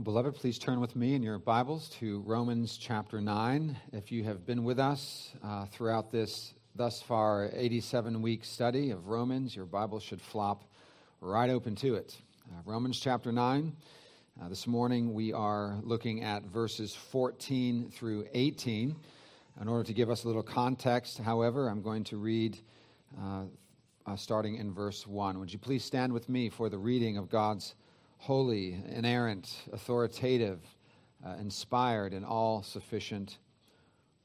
Beloved, please turn with me in your Bibles to Romans chapter 9. If you have been with us uh, throughout this thus far 87 week study of Romans, your Bible should flop right open to it. Uh, Romans chapter 9. Uh, this morning we are looking at verses 14 through 18. In order to give us a little context, however, I'm going to read uh, uh, starting in verse 1. Would you please stand with me for the reading of God's holy, inerrant, authoritative, uh, inspired, and all sufficient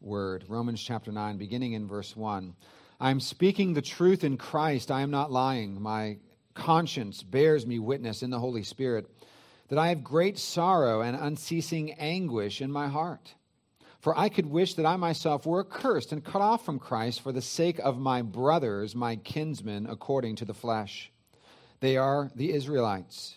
word? Romans chapter 9, beginning in verse 1. I am speaking the truth in Christ. I am not lying. My conscience bears me witness in the Holy Spirit that I have great sorrow and unceasing anguish in my heart. For I could wish that I myself were accursed and cut off from Christ for the sake of my brothers, my kinsmen, according to the flesh. They are the Israelites,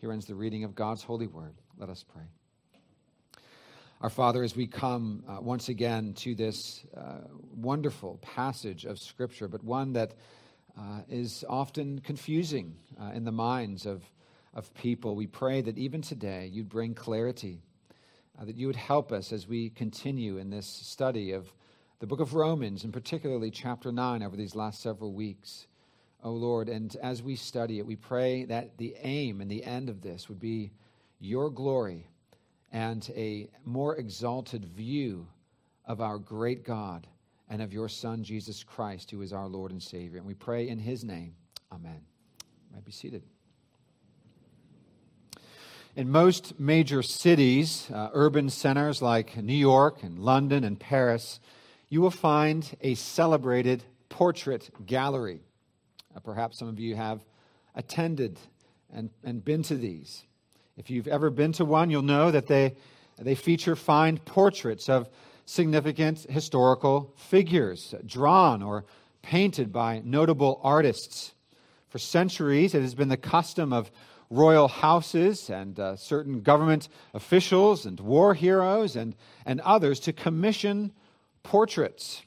Here ends the reading of God's holy word. Let us pray. Our Father, as we come uh, once again to this uh, wonderful passage of Scripture, but one that uh, is often confusing uh, in the minds of, of people, we pray that even today you'd bring clarity, uh, that you would help us as we continue in this study of the book of Romans, and particularly chapter 9 over these last several weeks. Oh Lord, and as we study it, we pray that the aim and the end of this would be your glory and a more exalted view of our great God and of your Son, Jesus Christ, who is our Lord and Savior. And we pray in his name. Amen. You might be seated. In most major cities, uh, urban centers like New York and London and Paris, you will find a celebrated portrait gallery. Uh, perhaps some of you have attended and, and been to these. If you've ever been to one, you'll know that they, they feature fine portraits of significant historical figures, drawn or painted by notable artists. For centuries, it has been the custom of royal houses and uh, certain government officials and war heroes and, and others to commission portraits.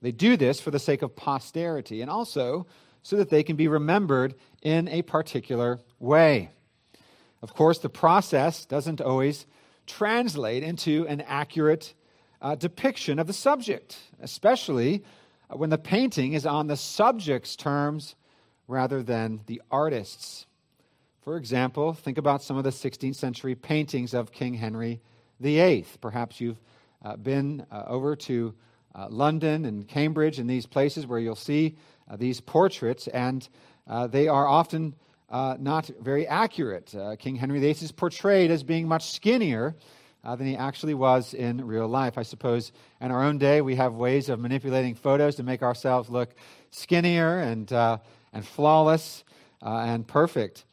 They do this for the sake of posterity and also so that they can be remembered in a particular way. Of course, the process doesn't always translate into an accurate uh, depiction of the subject, especially when the painting is on the subject's terms rather than the artist's. For example, think about some of the 16th century paintings of King Henry VIII. Perhaps you've uh, been uh, over to uh, London and Cambridge and these places where you'll see these portraits, and uh, they are often uh, not very accurate. King Henry VIII is portrayed as being much skinnier than he actually was in real life. I suppose in our own day we have ways of manipulating photos to make ourselves look skinnier and, and flawless. uh, and perfect.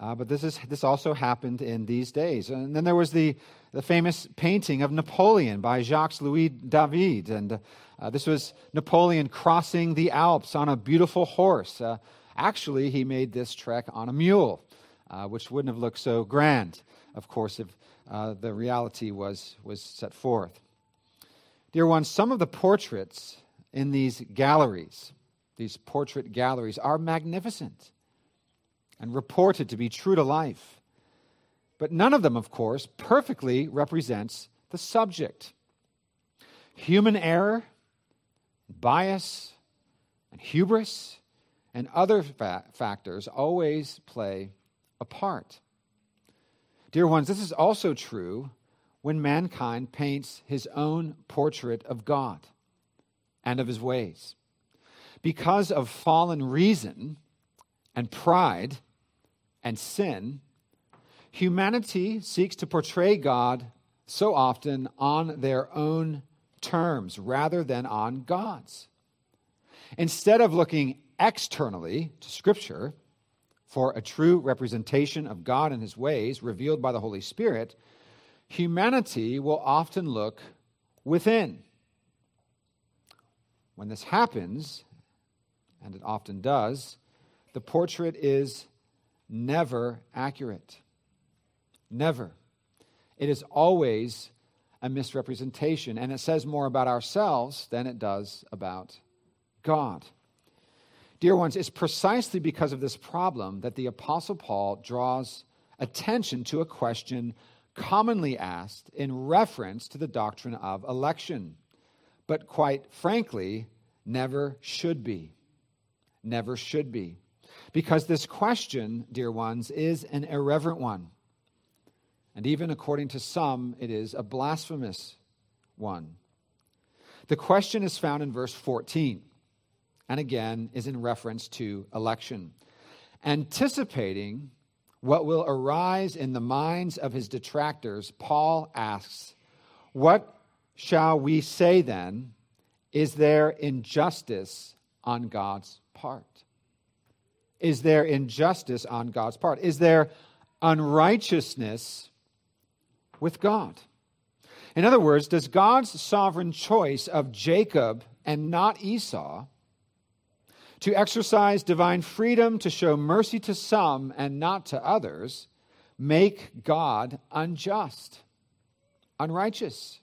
Uh, but this, is, this also happened in these days. And then there was the, the famous painting of Napoleon by Jacques Louis David. And uh, this was Napoleon crossing the Alps on a beautiful horse. Uh, actually, he made this trek on a mule, uh, which wouldn't have looked so grand, of course, if uh, the reality was, was set forth. Dear ones, some of the portraits in these galleries, these portrait galleries, are magnificent and reported to be true to life. But none of them, of course, perfectly represents the subject. Human error, bias, and hubris, and other fa- factors always play a part. Dear ones, this is also true when mankind paints his own portrait of God and of his ways. Because of fallen reason and pride and sin, humanity seeks to portray God so often on their own terms rather than on God's. Instead of looking externally to Scripture for a true representation of God and his ways revealed by the Holy Spirit, humanity will often look within. When this happens, and it often does, the portrait is never accurate. Never. It is always a misrepresentation, and it says more about ourselves than it does about God. Dear ones, it's precisely because of this problem that the Apostle Paul draws attention to a question commonly asked in reference to the doctrine of election, but quite frankly, never should be. Never should be. Because this question, dear ones, is an irreverent one. And even according to some, it is a blasphemous one. The question is found in verse 14, and again is in reference to election. Anticipating what will arise in the minds of his detractors, Paul asks, What shall we say then? Is there injustice on God's part? Is there injustice on God's part? Is there unrighteousness with God. In other words, does God's sovereign choice of Jacob and not Esau to exercise divine freedom to show mercy to some and not to others make God unjust, unrighteous?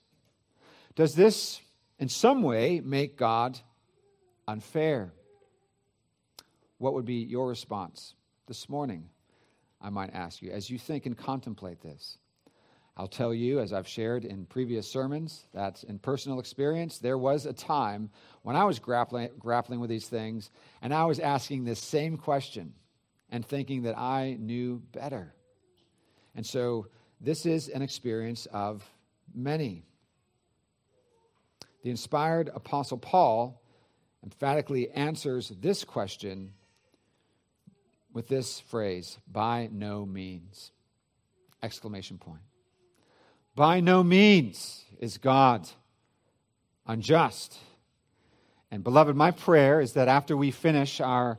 Does this in some way make God unfair? What would be your response this morning? I might ask you as you think and contemplate this. I'll tell you, as I've shared in previous sermons, that in personal experience, there was a time when I was grappling, grappling with these things and I was asking this same question and thinking that I knew better. And so this is an experience of many. The inspired Apostle Paul emphatically answers this question with this phrase by no means exclamation point by no means is God unjust. And, beloved, my prayer is that after we finish our,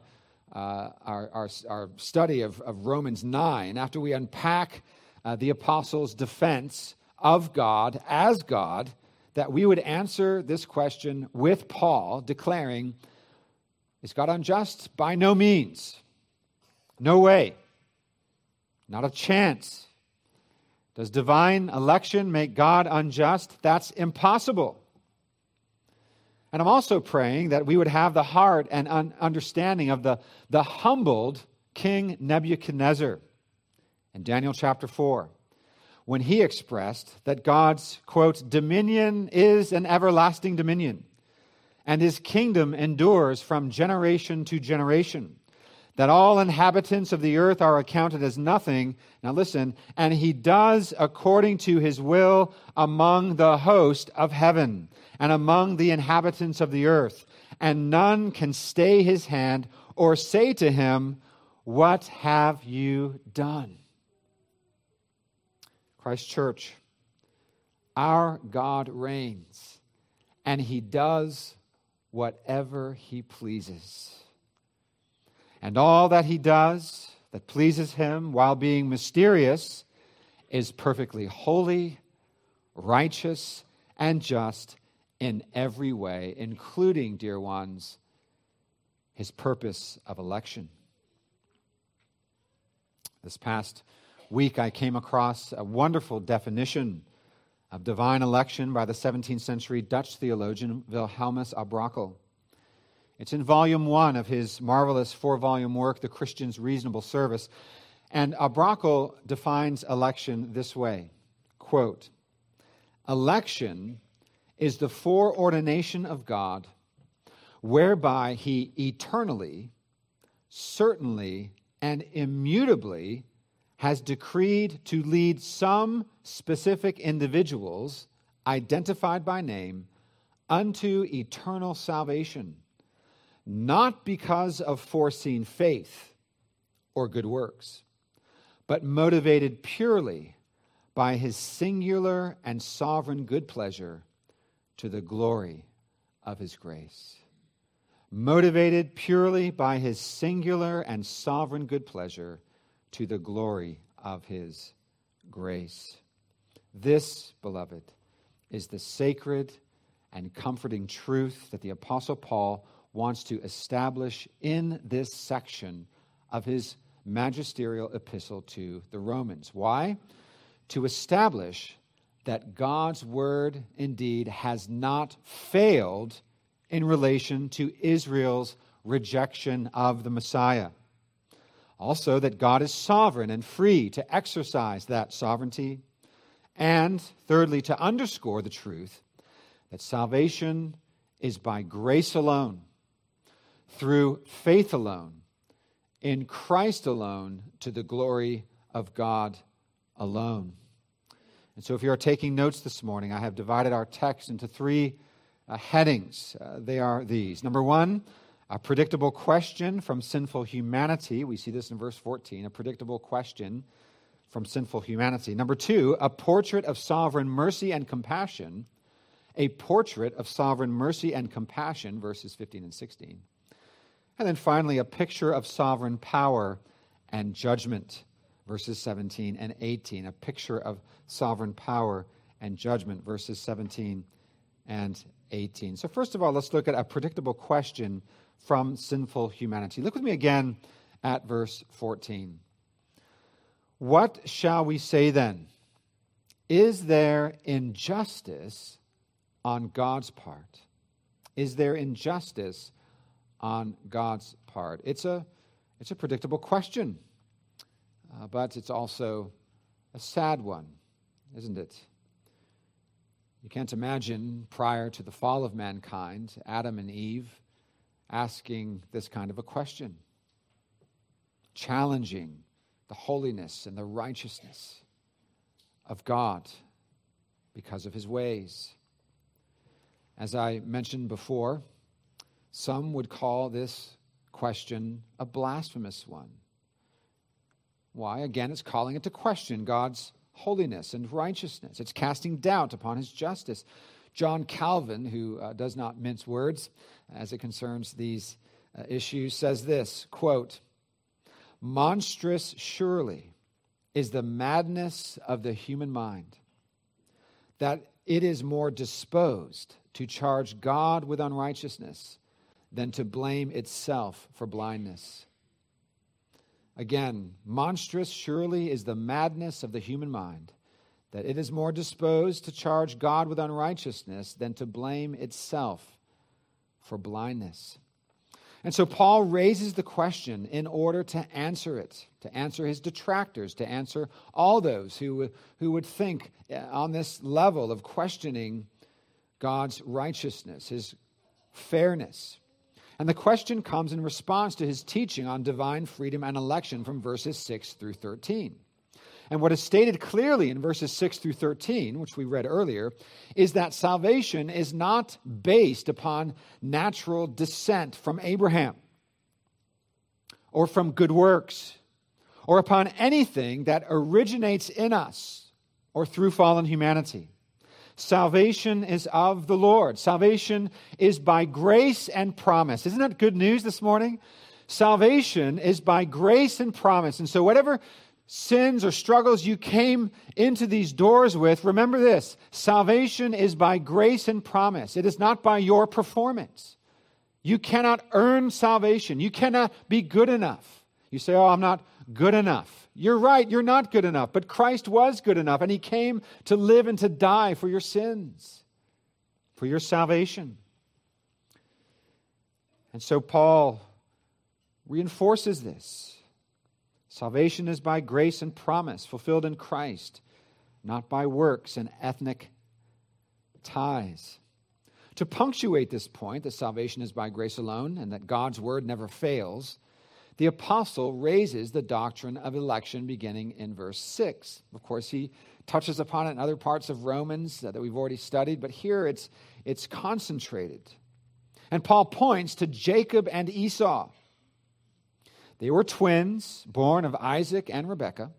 uh, our, our, our, study of, of, Romans 9, after we unpack uh, the apostles' defense of God as God, that we would answer this question with Paul, declaring, Is God unjust? By no means. No way. Not a chance. Does divine election make God unjust? That's impossible. And I'm also praying that we would have the heart and un- understanding of the, the humbled King Nebuchadnezzar in Daniel chapter 4, when he expressed that God's, quote, dominion is an everlasting dominion, and his kingdom endures from generation to generation that all inhabitants of the earth are accounted as nothing. Now listen, and he does according to his will among the host of heaven and among the inhabitants of the earth. And none can stay his hand or say to him, What have you done? Christ Church, our God reigns, and he does whatever he pleases. And all that he does that pleases him while being mysterious is perfectly holy, righteous, and just in every way, including, dear ones, his purpose of election. This past week, I came across a wonderful definition of divine election by the 17th century Dutch theologian Wilhelmus à Brakel. It's in volume one of his marvelous four volume work, The Christian's Reasonable Service. And à defines election this way quote, Election is the foreordination of God, whereby he eternally, certainly, and immutably has decreed to lead some specific individuals, identified by name, unto eternal salvation, not because of foreseen faith or good works, but motivated purely by his singular and sovereign good pleasure to the glory of his grace. Motivated purely by his singular and sovereign good pleasure to the glory of his grace. This, beloved, is the sacred and comforting truth that the Apostle Paul wants to establish in this section of his magisterial epistle to the Romans. Why? To establish that God's word indeed has not failed in relation to Israel's rejection of the Messiah. Also, that God is sovereign and free to exercise that sovereignty. And thirdly, to underscore the truth that salvation is by grace alone, through faith alone, in Christ alone, to the glory of God alone. And so, if you are taking notes this morning, I have divided our text into three uh, headings. Uh, they are these. Number one, a predictable question from sinful humanity. We see this in verse 14, a predictable question from sinful humanity. Number two, a portrait of sovereign mercy and compassion. A portrait of sovereign mercy and compassion, verses 15 and 16. And then finally, a picture of sovereign power and judgment, verses 17 and 18, a picture of sovereign power and judgment, verses 17 and 18. So, first of all, let's look at a predictable question from sinful humanity. Look with me again at verse 14. What shall we say then? Is there injustice on God's part? Is there injustice on God's part? It's a, it's a predictable question. Uh, but it's also a sad one, isn't it? You can't imagine prior to the fall of mankind, Adam and Eve asking this kind of a question, challenging the holiness and the righteousness of God because of his ways. As I mentioned before, some would call this question a blasphemous one. Why? Again, it's calling into question God's holiness and righteousness. It's casting doubt upon his justice. John Calvin, who uh, does not mince words as it concerns these uh, issues, says this quote, Monstrous surely is the madness of the human mind, that it is more disposed to charge God with unrighteousness than to blame itself for blindness. Again, monstrous surely is the madness of the human mind, that it is more disposed to charge God with unrighteousness than to blame itself for blindness. And so Paul raises the question in order to answer it, to answer his detractors, to answer all those who, who would think uh, on this level of questioning God's righteousness, his fairness. And the question comes in response to his teaching on divine freedom and election from verses 6 through 13. And what is stated clearly in verses 6 through 13, which we read earlier, is that salvation is not based upon natural descent from Abraham or from good works or upon anything that originates in us or through fallen humanity. Salvation is of the Lord. Salvation is by grace and promise. Isn't that good news this morning? Salvation is by grace and promise. And so, whatever sins or struggles you came into these doors with, remember this salvation is by grace and promise. It is not by your performance. You cannot earn salvation, you cannot be good enough. You say, Oh, I'm not good enough. You're right, you're not good enough, but Christ was good enough, and He came to live and to die for your sins, for your salvation. And so Paul reinforces this. Salvation is by grace and promise, fulfilled in Christ, not by works and ethnic ties. To punctuate this point that salvation is by grace alone and that God's word never fails, the apostle raises the doctrine of election beginning in verse 6. Of course, he touches upon it in other parts of Romans that we've already studied, but here it's, it's concentrated. And Paul points to Jacob and Esau. They were twins, born of Isaac and Rebekah,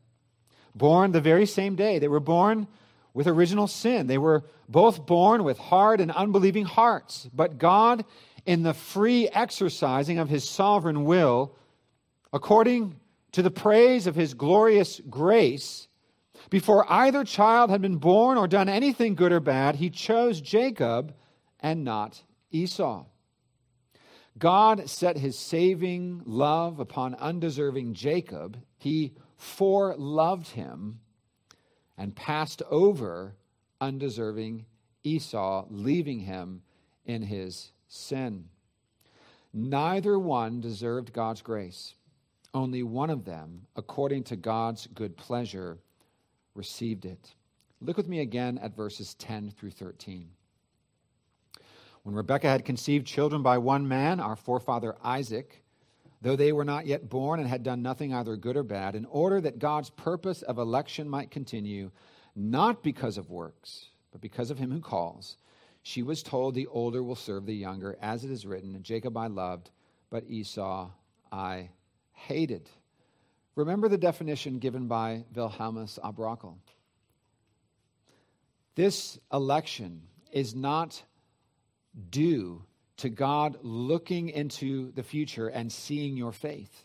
born the very same day. They were born with original sin. They were both born with hard and unbelieving hearts. But God, in the free exercising of his sovereign will, according to the praise of his glorious grace, before either child had been born or done anything good or bad, he chose Jacob and not Esau. God set his saving love upon undeserving Jacob. He foreloved him and passed over undeserving Esau, leaving him in his sin. Neither one deserved God's grace. Only one of them, according to God's good pleasure, received it. Look with me again at verses 10 through 13. When Rebekah had conceived children by one man, our forefather Isaac, though they were not yet born and had done nothing either good or bad, in order that God's purpose of election might continue, not because of works, but because of him who calls, she was told, The older will serve the younger, as it is written, Jacob I loved, but Esau I hated. Remember the definition given by Wilhelmus à Brakel. This election is not due to God looking into the future and seeing your faith.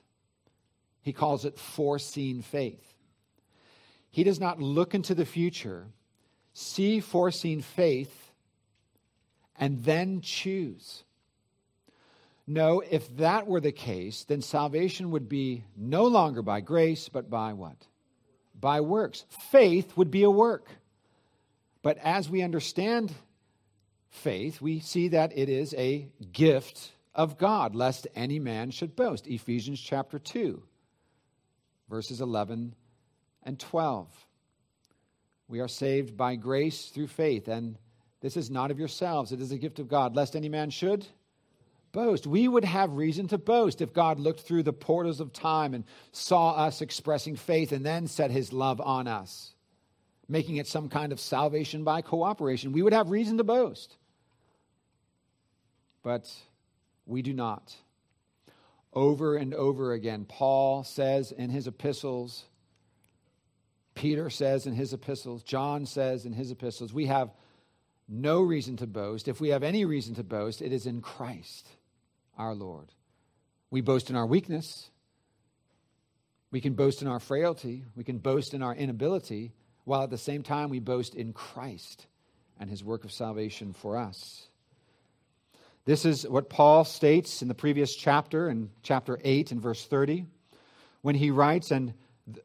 He calls it foreseen faith. He does not look into the future, see foreseen faith, and then choose. No, if that were the case, then salvation would be no longer by grace, but by what? By works. Faith would be a work. But as we understand faith, we see that it is a gift of God, lest any man should boast. Ephesians chapter 2, verses 11 and 12. We are saved by grace through faith, and this is not of yourselves, it is a gift of God, lest any man should boast. We would have reason to boast if God looked through the portals of time and saw us expressing faith and then set his love on us, making it some kind of salvation by cooperation. We would have reason to boast but we do not. Over and over again, Paul says in his epistles, Peter says in his epistles, John says in his epistles, we have no reason to boast. If we have any reason to boast, it is in Christ our Lord. We boast in our weakness. We can boast in our frailty. We can boast in our inability, while at the same time we boast in Christ and his work of salvation for us. This is what Paul states in the previous chapter, in chapter 8 and verse 30, when he writes, And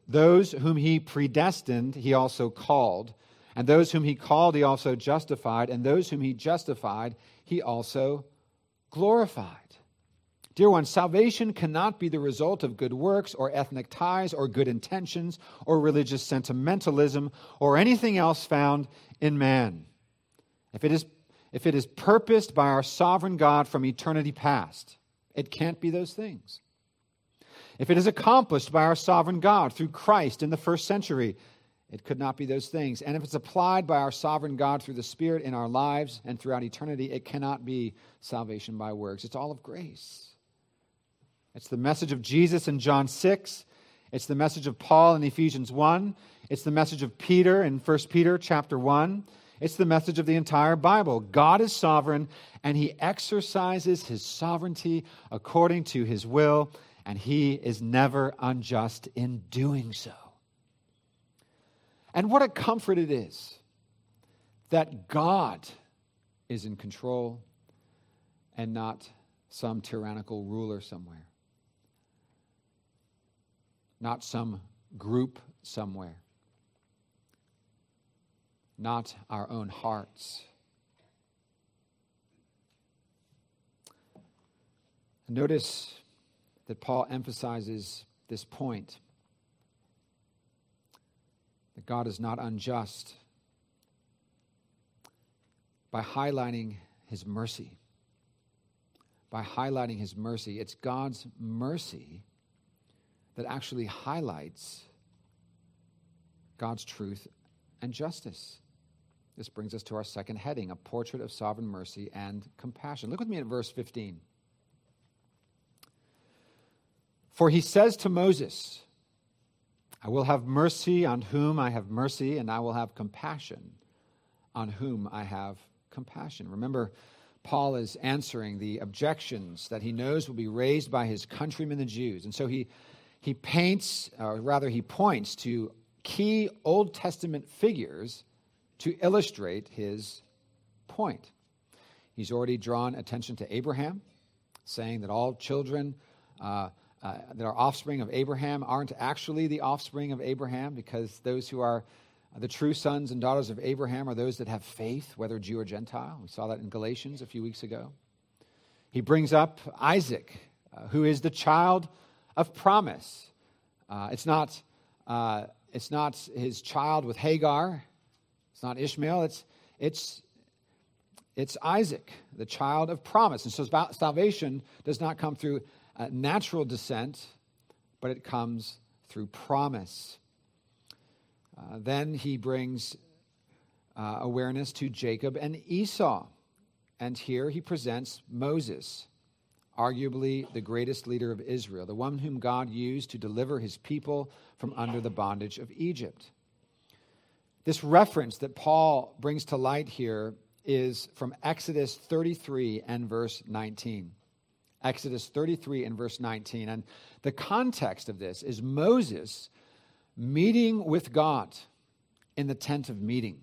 those whom he predestined, he also called. And those whom he called, he also justified. And those whom he justified, he also glorified. Dear ones, salvation cannot be the result of good works or ethnic ties or good intentions or religious sentimentalism or anything else found in man. If it is if it is purposed by our sovereign God from eternity past. It can't be those things. If it is accomplished by our sovereign God through Christ in the first century, it could not be those things. And if it's applied by our sovereign God through the Spirit in our lives and throughout eternity, it cannot be salvation by works. It's all of grace. It's the message of Jesus in John 6. It's the message of Paul in Ephesians 1. It's the message of Peter in 1 Peter chapter 1. It's the message of the entire Bible. God is sovereign, and he exercises his sovereignty according to his will and he is never unjust in doing so. And what a comfort it is that God is in control and not some tyrannical ruler somewhere, not some group somewhere, not our own hearts. Notice that Paul emphasizes this point that God is not unjust by highlighting his mercy. By highlighting his mercy. It's God's mercy that actually highlights God's truth and justice. This brings us to our second heading a portrait of sovereign mercy and compassion. Look with me at verse 15. For he says to Moses, I will have mercy on whom I have mercy, and I will have compassion on whom I have compassion. Remember, Paul is answering the objections that he knows will be raised by his countrymen, the Jews. And so he, he paints, or rather, he points to key Old Testament figures to illustrate his point. He's already drawn attention to Abraham, saying that all children uh, uh, that are offspring of Abraham aren't actually the offspring of Abraham because those who are the true sons and daughters of Abraham are those that have faith, whether Jew or Gentile. We saw that in Galatians a few weeks ago. He brings up Isaac, uh, who is the child of promise. Uh, it's, not, uh, it's not his child with Hagar, it's not Ishmael, it's, it's, it's Isaac, the child of promise. And so salvation does not come through uh, natural descent, but it comes through promise. Uh, then he brings uh, awareness to Jacob and Esau. And here he presents Moses, arguably the greatest leader of Israel, the one whom God used to deliver his people from under the bondage of Egypt. This reference that Paul brings to light here is from Exodus 33 and verse 19. Exodus 33 and verse 19. And the context of this is Moses meeting with God in the tent of meeting.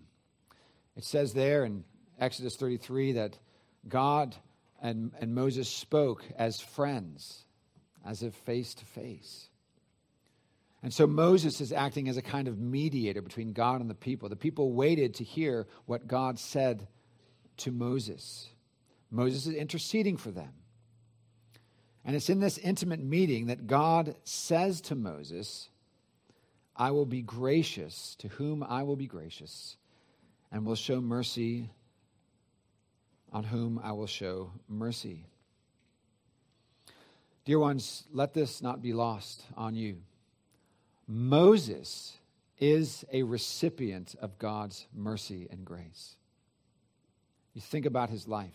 It says there in Exodus 33 that God and, and Moses spoke as friends, as if face to face. And so Moses is acting as a kind of mediator between God and the people. The people waited to hear what God said to Moses. Moses is interceding for them. And it's in this intimate meeting that God says to Moses, I will be gracious to whom I will be gracious, and will show mercy on whom I will show mercy. Dear ones, let this not be lost on you. Moses is a recipient of God's mercy and grace. You think about his life,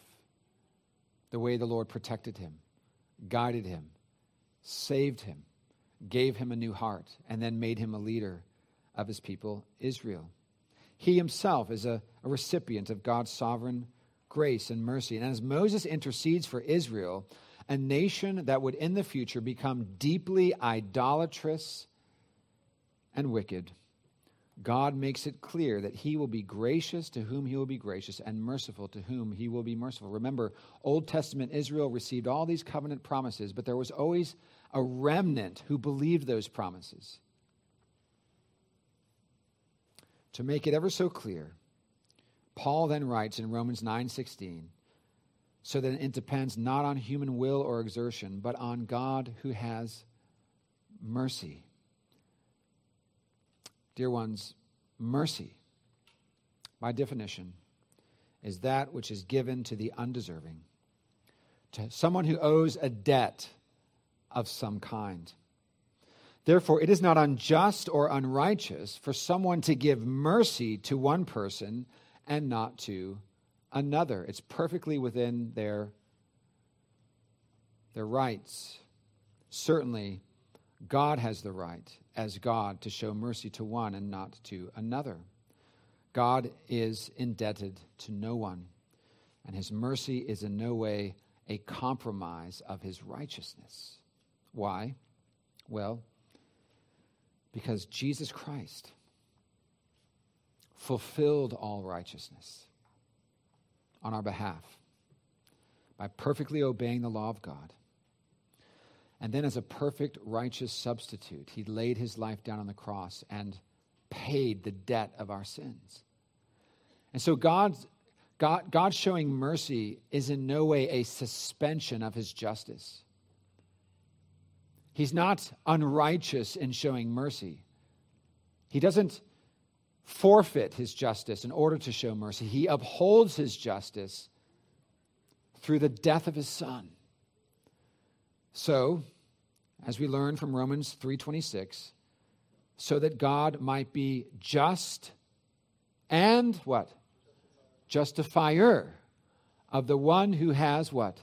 the way the Lord protected him guided him, saved him, gave him a new heart, and then made him a leader of his people, Israel. He himself is a, a recipient of God's sovereign grace and mercy. And as Moses intercedes for Israel, a nation that would in the future become deeply idolatrous and wicked, God makes it clear that he will be gracious to whom he will be gracious and merciful to whom he will be merciful. Remember, Old Testament Israel received all these covenant promises, but there was always a remnant who believed those promises. To make it ever so clear, Paul then writes in Romans 9:16, so that it depends not on human will or exertion, but on God who has mercy. Dear ones, mercy, by definition, is that which is given to the undeserving, to someone who owes a debt of some kind. Therefore, it is not unjust or unrighteous for someone to give mercy to one person and not to another. It's perfectly within their, their rights. Certainly, God has the right as God to show mercy to one and not to another. God is indebted to no one, and his mercy is in no way a compromise of his righteousness. Why? Well, because Jesus Christ fulfilled all righteousness on our behalf by perfectly obeying the law of God. And then, as a perfect righteous substitute, he laid his life down on the cross and paid the debt of our sins. And so, God's, God, God showing mercy is in no way a suspension of his justice. He's not unrighteous in showing mercy. He doesn't forfeit his justice in order to show mercy. He upholds his justice through the death of his son. So, as we learn from Romans 3:26, so that God might be just and what? Justifier of the one who has what?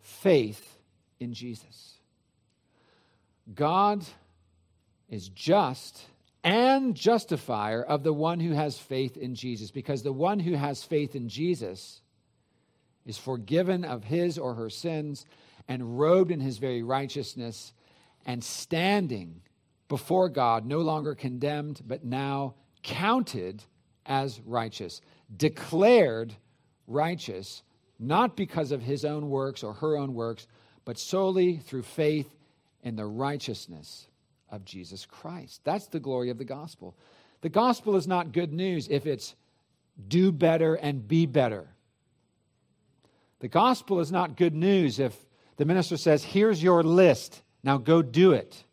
Faith in Jesus. God is just and justifier of the one who has faith in Jesus because the one who has faith in Jesus is forgiven of his or her sins and robed in his very righteousness and standing before God, no longer condemned, but now counted as righteous, declared righteous, not because of his own works or her own works, but solely through faith in the righteousness of Jesus Christ. That's the glory of the gospel. The gospel is not good news if it's do better and be better. The gospel is not good news if the minister says, Here's your list, now go do it,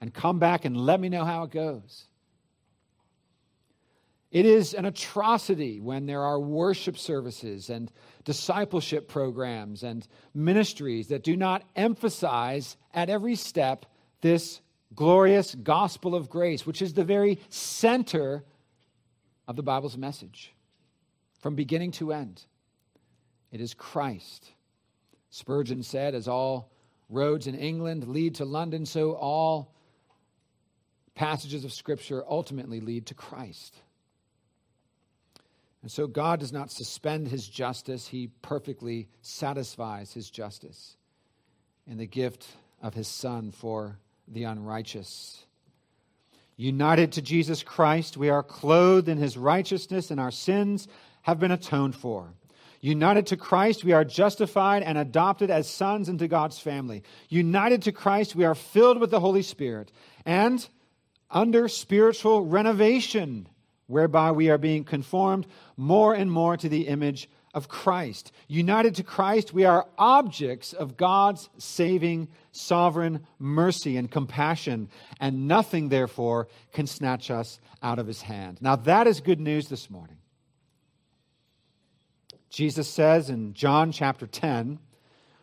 and come back and let me know how it goes. It is an atrocity when there are worship services and discipleship programs and ministries that do not emphasize at every step this glorious gospel of grace, which is the very center of the Bible's message from beginning to end. It is Christ. Spurgeon said, as all roads in England lead to London, so all passages of Scripture ultimately lead to Christ. And so God does not suspend his justice, he perfectly satisfies his justice in the gift of his Son for the unrighteous. United to Jesus Christ, we are clothed in his righteousness, and our sins have been atoned for. United to Christ, we are justified and adopted as sons into God's family. United to Christ, we are filled with the Holy Spirit and under spiritual renovation, whereby we are being conformed more and more to the image of Christ. United to Christ, we are objects of God's saving, sovereign mercy and compassion, and nothing, therefore, can snatch us out of his hand. Now, that is good news this morning. Jesus says in John chapter 10,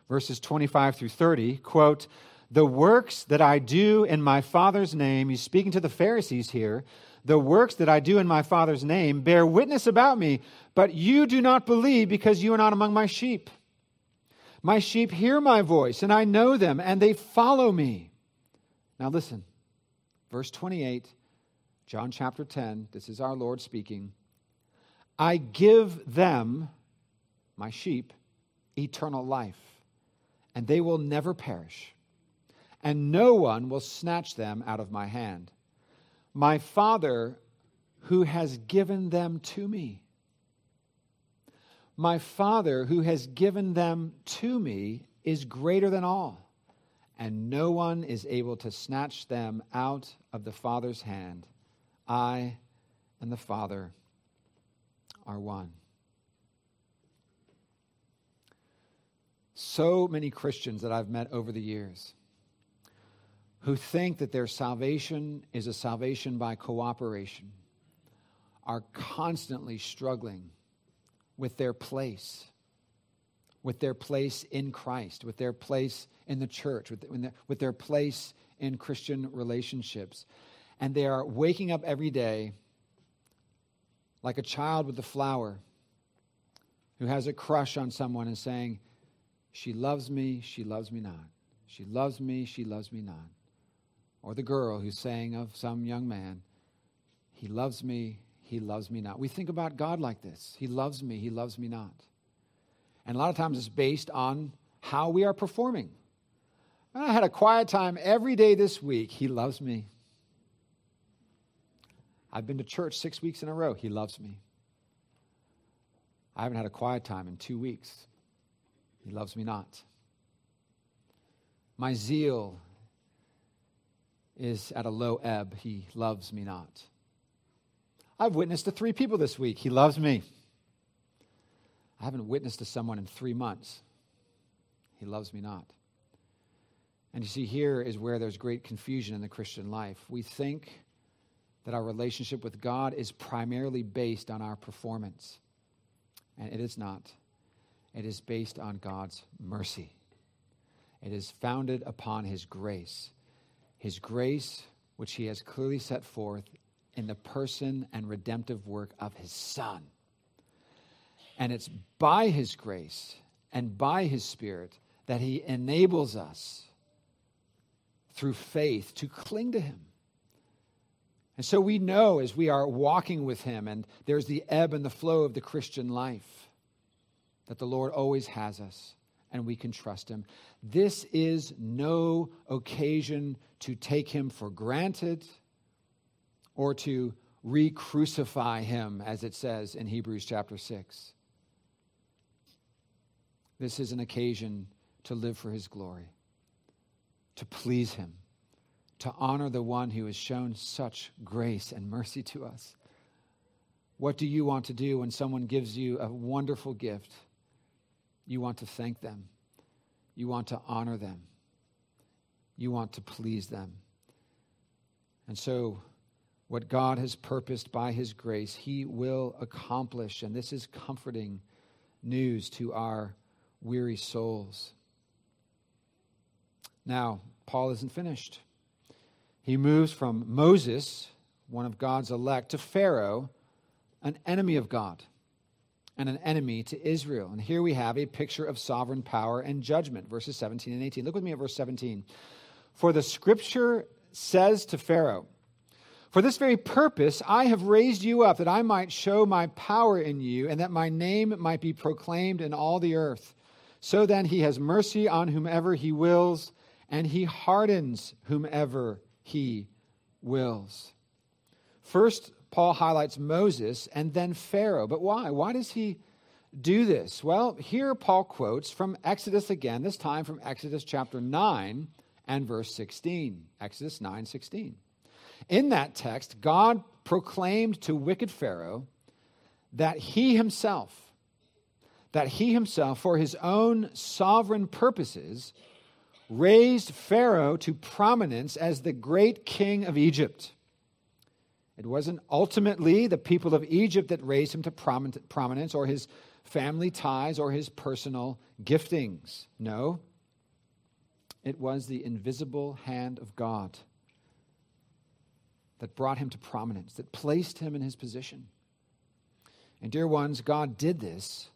verses 25 through 30, quote, The works that I do in my Father's name, he's speaking to the Pharisees here, the works that I do in my Father's name bear witness about me, but you do not believe because you are not among my sheep. My sheep hear my voice, and I know them, and they follow me. Now listen, verse 28, John chapter 10, this is our Lord speaking. I give them, my sheep, eternal life, and they will never perish, and no one will snatch them out of my hand. My Father, who has given them to me, my Father, who has given them to me, is greater than all, and no one is able to snatch them out of the Father's hand. I and the Father are one. so many Christians that I've met over the years who think that their salvation is a salvation by cooperation are constantly struggling with their place, with their place in Christ, with their place in the church, with, with their place in Christian relationships. And they are waking up every day like a child with a flower who has a crush on someone and saying, she loves me, she loves me not. She loves me, she loves me not. Or the girl who's saying of some young man, He loves me, he loves me not. We think about God like this He loves me, He loves me not. And a lot of times it's based on how we are performing, I had a quiet time every day this week. He loves me. I've been to church six weeks in a row. He loves me. I haven't had a quiet time in two weeks. He loves me not. My zeal is at a low ebb. He loves me not. I've witnessed to three people this week. He loves me. I haven't witnessed to someone in three months. He loves me not. And you see, here is where there's great confusion in the Christian life. We think that our relationship with God is primarily based on our performance, and it is not. It is based on God's mercy, it is founded upon His grace. His grace, which He has clearly set forth in the person and redemptive work of His Son. And it's by His grace and by His Spirit that He enables us through faith to cling to Him. And so we know as we are walking with Him, and there's the ebb and the flow of the Christian life, that the Lord always has us and we can trust Him. This is no occasion to take Him for granted or to re crucify Him, as it says in Hebrews chapter 6. This is an occasion to live for His glory to please Him, to honor the one who has shown such grace and mercy to us. What do you want to do when someone gives you a wonderful gift? You want to thank them, you want to honor them, you want to please them. And so, what God has purposed by His grace, He will accomplish. And this is comforting news to our weary souls. Now, Paul isn't finished. He moves from Moses, one of God's elect, to Pharaoh, an enemy of God and an enemy to Israel. And here we have a picture of sovereign power and judgment, verses 17 and 18. Look with me at verse 17. For the scripture says to Pharaoh, For this very purpose I have raised you up, that I might show my power in you, and that my name might be proclaimed in all the earth. So then he has mercy on whomever he wills and he hardens whomever he wills. First, Paul highlights Moses and then Pharaoh. But why? Why does he do this? Well, here Paul quotes from Exodus again, this time from Exodus chapter 9 and verse 16. Exodus 9 16. In that text, God proclaimed to wicked Pharaoh that he himself, that he himself, for his own sovereign purposes, raised Pharaoh to prominence as the great king of Egypt. It wasn't ultimately the people of Egypt that raised him to prominence or his family ties or his personal giftings. No, it was the invisible hand of God that brought him to prominence, that placed him in his position. And, dear ones, God did this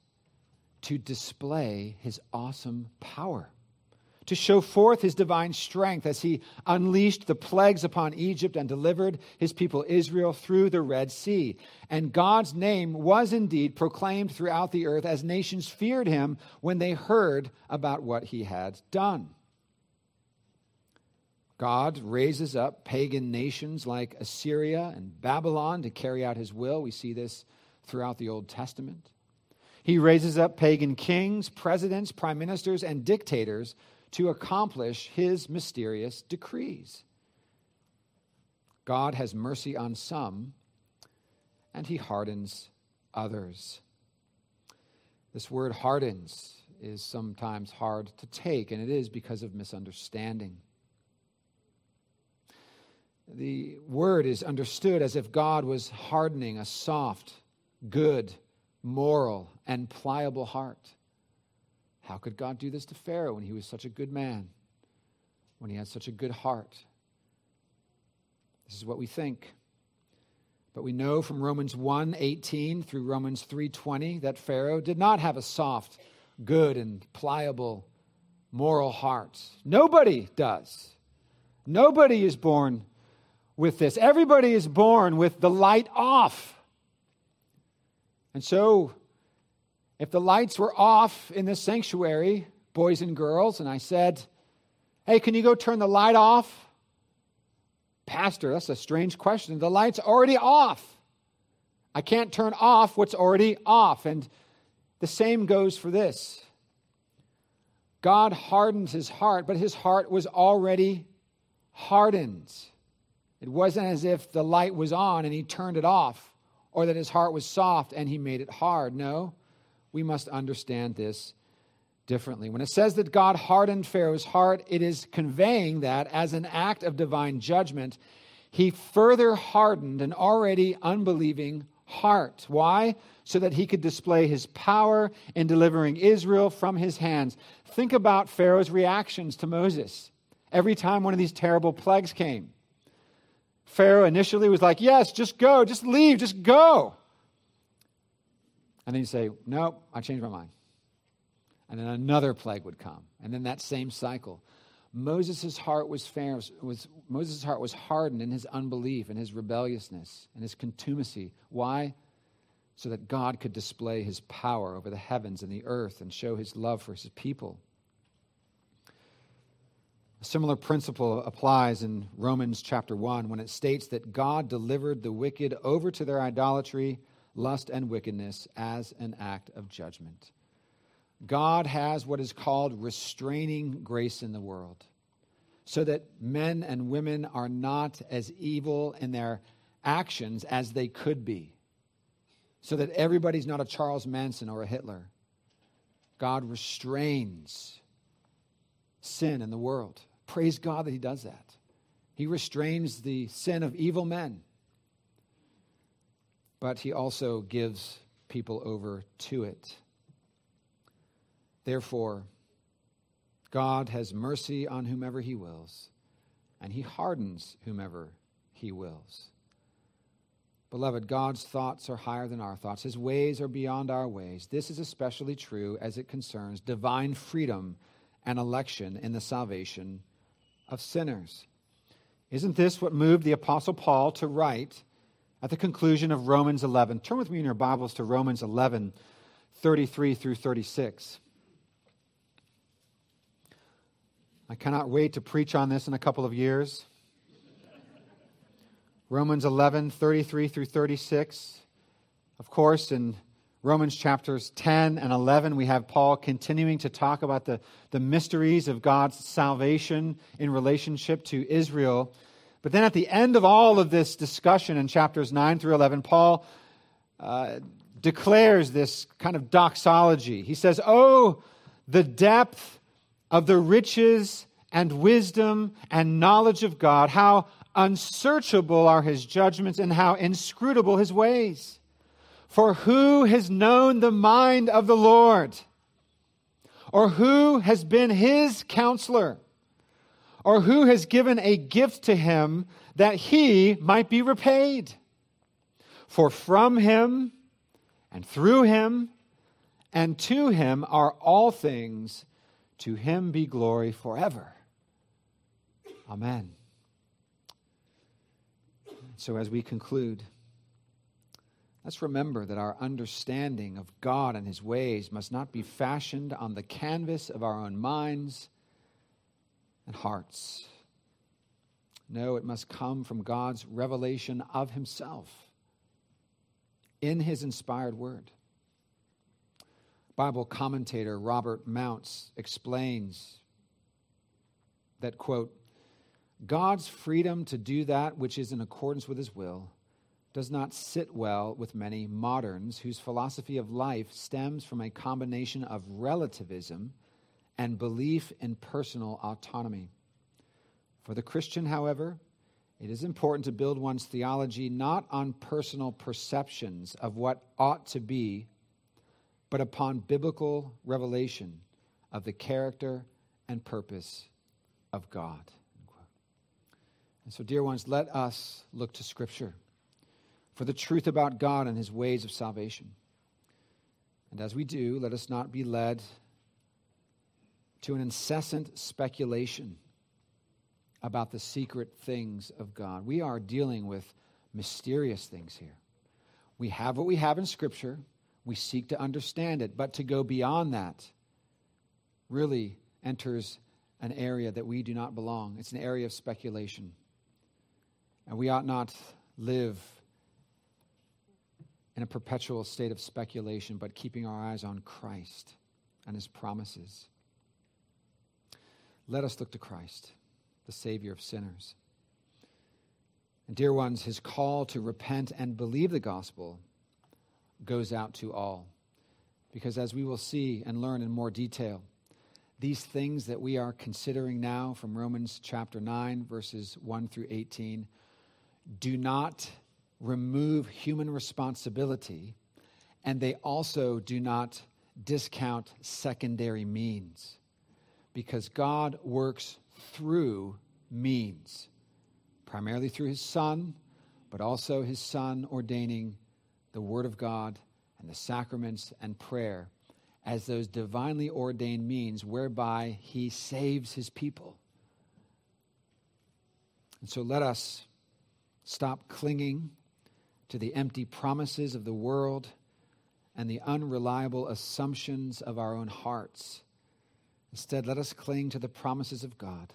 to display his awesome power to show forth his divine strength as he unleashed the plagues upon Egypt and delivered his people Israel through the Red Sea. And God's name was indeed proclaimed throughout the earth as nations feared him when they heard about what he had done. God raises up pagan nations like Assyria and Babylon to carry out his will. We see this throughout the Old Testament. He raises up pagan kings, presidents, prime ministers, and dictators to accomplish his mysterious decrees. God has mercy on some, and he hardens others. This word hardens is sometimes hard to take, and it is because of misunderstanding. The word is understood as if God was hardening a soft, good, moral, and pliable heart. How could God do this to Pharaoh when he was such a good man, when he had such a good heart? This is what we think. But we know from Romans 1:18 through Romans 3:20 that Pharaoh did not have a soft, good and pliable moral heart. Nobody does. Nobody is born with this. Everybody is born with the light off. And so if the lights were off in the sanctuary, boys and girls, and I said, Hey, can you go turn the light off? Pastor, that's a strange question. The light's already off. I can't turn off what's already off. And the same goes for this. God hardened his heart, but his heart was already hardened. It wasn't as if the light was on and he turned it off, or that his heart was soft and he made it hard. No, we must understand this differently. When it says that God hardened Pharaoh's heart, it is conveying that as an act of divine judgment, he further hardened an already unbelieving heart. Why? So that he could display his power in delivering Israel from his hands. Think about Pharaoh's reactions to Moses every time one of these terrible plagues came. Pharaoh initially was like, Yes, just go, just leave, just go. And then you say, Nope, I changed my mind. And then another plague would come. And then that same cycle. Moses' heart was, was Moses' heart was hardened in his unbelief and his rebelliousness and his contumacy. Why? So that God could display his power over the heavens and the earth and show his love for his people. A similar principle applies in Romans chapter 1 when it states that God delivered the wicked over to their idolatry, lust, and wickedness as an act of judgment. God has what is called restraining grace in the world so that men and women are not as evil in their actions as they could be, so that everybody's not a Charles Manson or a Hitler. God restrains sin in the world. Praise God that He does that. He restrains the sin of evil men, but He also gives people over to it. Therefore, God has mercy on whomever he wills, and he hardens whomever he wills. Beloved, God's thoughts are higher than our thoughts. His ways are beyond our ways. This is especially true as it concerns divine freedom and election in the salvation of sinners. Isn't this what moved the Apostle Paul to write at the conclusion of Romans 11? Turn with me in your Bibles to Romans 11, 33 through 36. I cannot wait to preach on this in a couple of years. Romans 11, 33 through 36. Of course, in Romans chapters 10 and 11, we have Paul continuing to talk about the, the mysteries of God's salvation in relationship to Israel. But then at the end of all of this discussion in chapters 9 through 11, Paul uh, declares this kind of doxology. He says, Oh, the depth of the riches and wisdom and knowledge of God, how unsearchable are his judgments and how inscrutable his ways. For who has known the mind of the Lord? Or who has been his counselor? Or who has given a gift to him that he might be repaid? For from him and through him and to him are all things to him be glory forever. Amen. So, as we conclude, let's remember that our understanding of God and his ways must not be fashioned on the canvas of our own minds and hearts. No, it must come from God's revelation of himself in his inspired word. Bible commentator Robert Mounce explains that, quote, God's freedom to do that which is in accordance with his will does not sit well with many moderns whose philosophy of life stems from a combination of relativism and belief in personal autonomy. For the Christian, however, it is important to build one's theology not on personal perceptions of what ought to be but upon biblical revelation of the character and purpose of God. And so, dear ones, let us look to Scripture for the truth about God and his ways of salvation. And as we do, let us not be led to an incessant speculation about the secret things of God. We are dealing with mysterious things here. We have what we have in Scripture, we seek to understand it, but to go beyond that really enters an area that we do not belong. It's an area of speculation. And we ought not live in a perpetual state of speculation, but keeping our eyes on Christ and his promises. Let us look to Christ, the Savior of sinners. And, dear ones, his call to repent and believe the gospel goes out to all. Because as we will see and learn in more detail, these things that we are considering now from Romans chapter 9, verses 1 through 18, do not remove human responsibility, and they also do not discount secondary means, because God works through means, primarily through his Son, but also his Son ordaining the Word of God and the sacraments and prayer as those divinely ordained means whereby he saves his people. And so let us stop clinging to the empty promises of the world and the unreliable assumptions of our own hearts. Instead, let us cling to the promises of God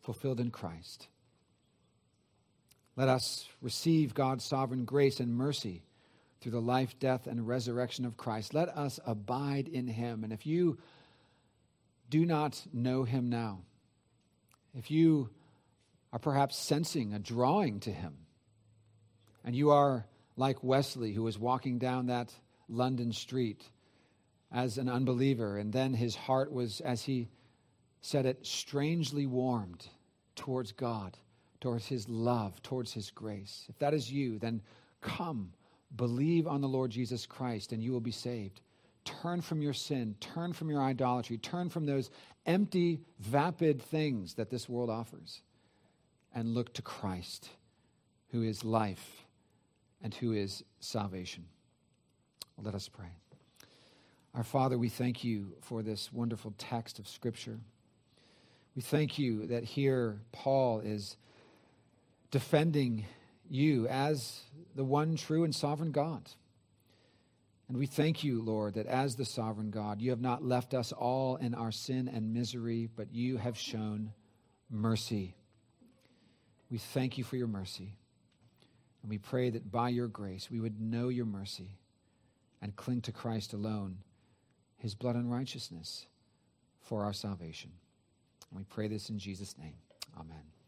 fulfilled in Christ. Let us receive God's sovereign grace and mercy through the life, death, and resurrection of Christ. Let us abide in him. And if you do not know him now, if you are perhaps sensing a drawing to him, and you are like Wesley, who was walking down that London street as an unbeliever, and then his heart was, as he said it, strangely warmed towards God, towards his love, towards his grace. If that is you, then come Believe on the Lord Jesus Christ and you will be saved. Turn from your sin, turn from your idolatry, turn from those empty, vapid things that this world offers, and look to Christ, who is life and who is salvation. Let us pray. Our Father, we thank you for this wonderful text of Scripture. We thank you that here Paul is defending you as the one true and sovereign God. And we thank you, Lord, that as the sovereign God, you have not left us all in our sin and misery, but you have shown mercy. We thank you for your mercy. And we pray that by your grace we would know your mercy and cling to Christ alone, his blood and righteousness for our salvation. And we pray this in Jesus' name. Amen.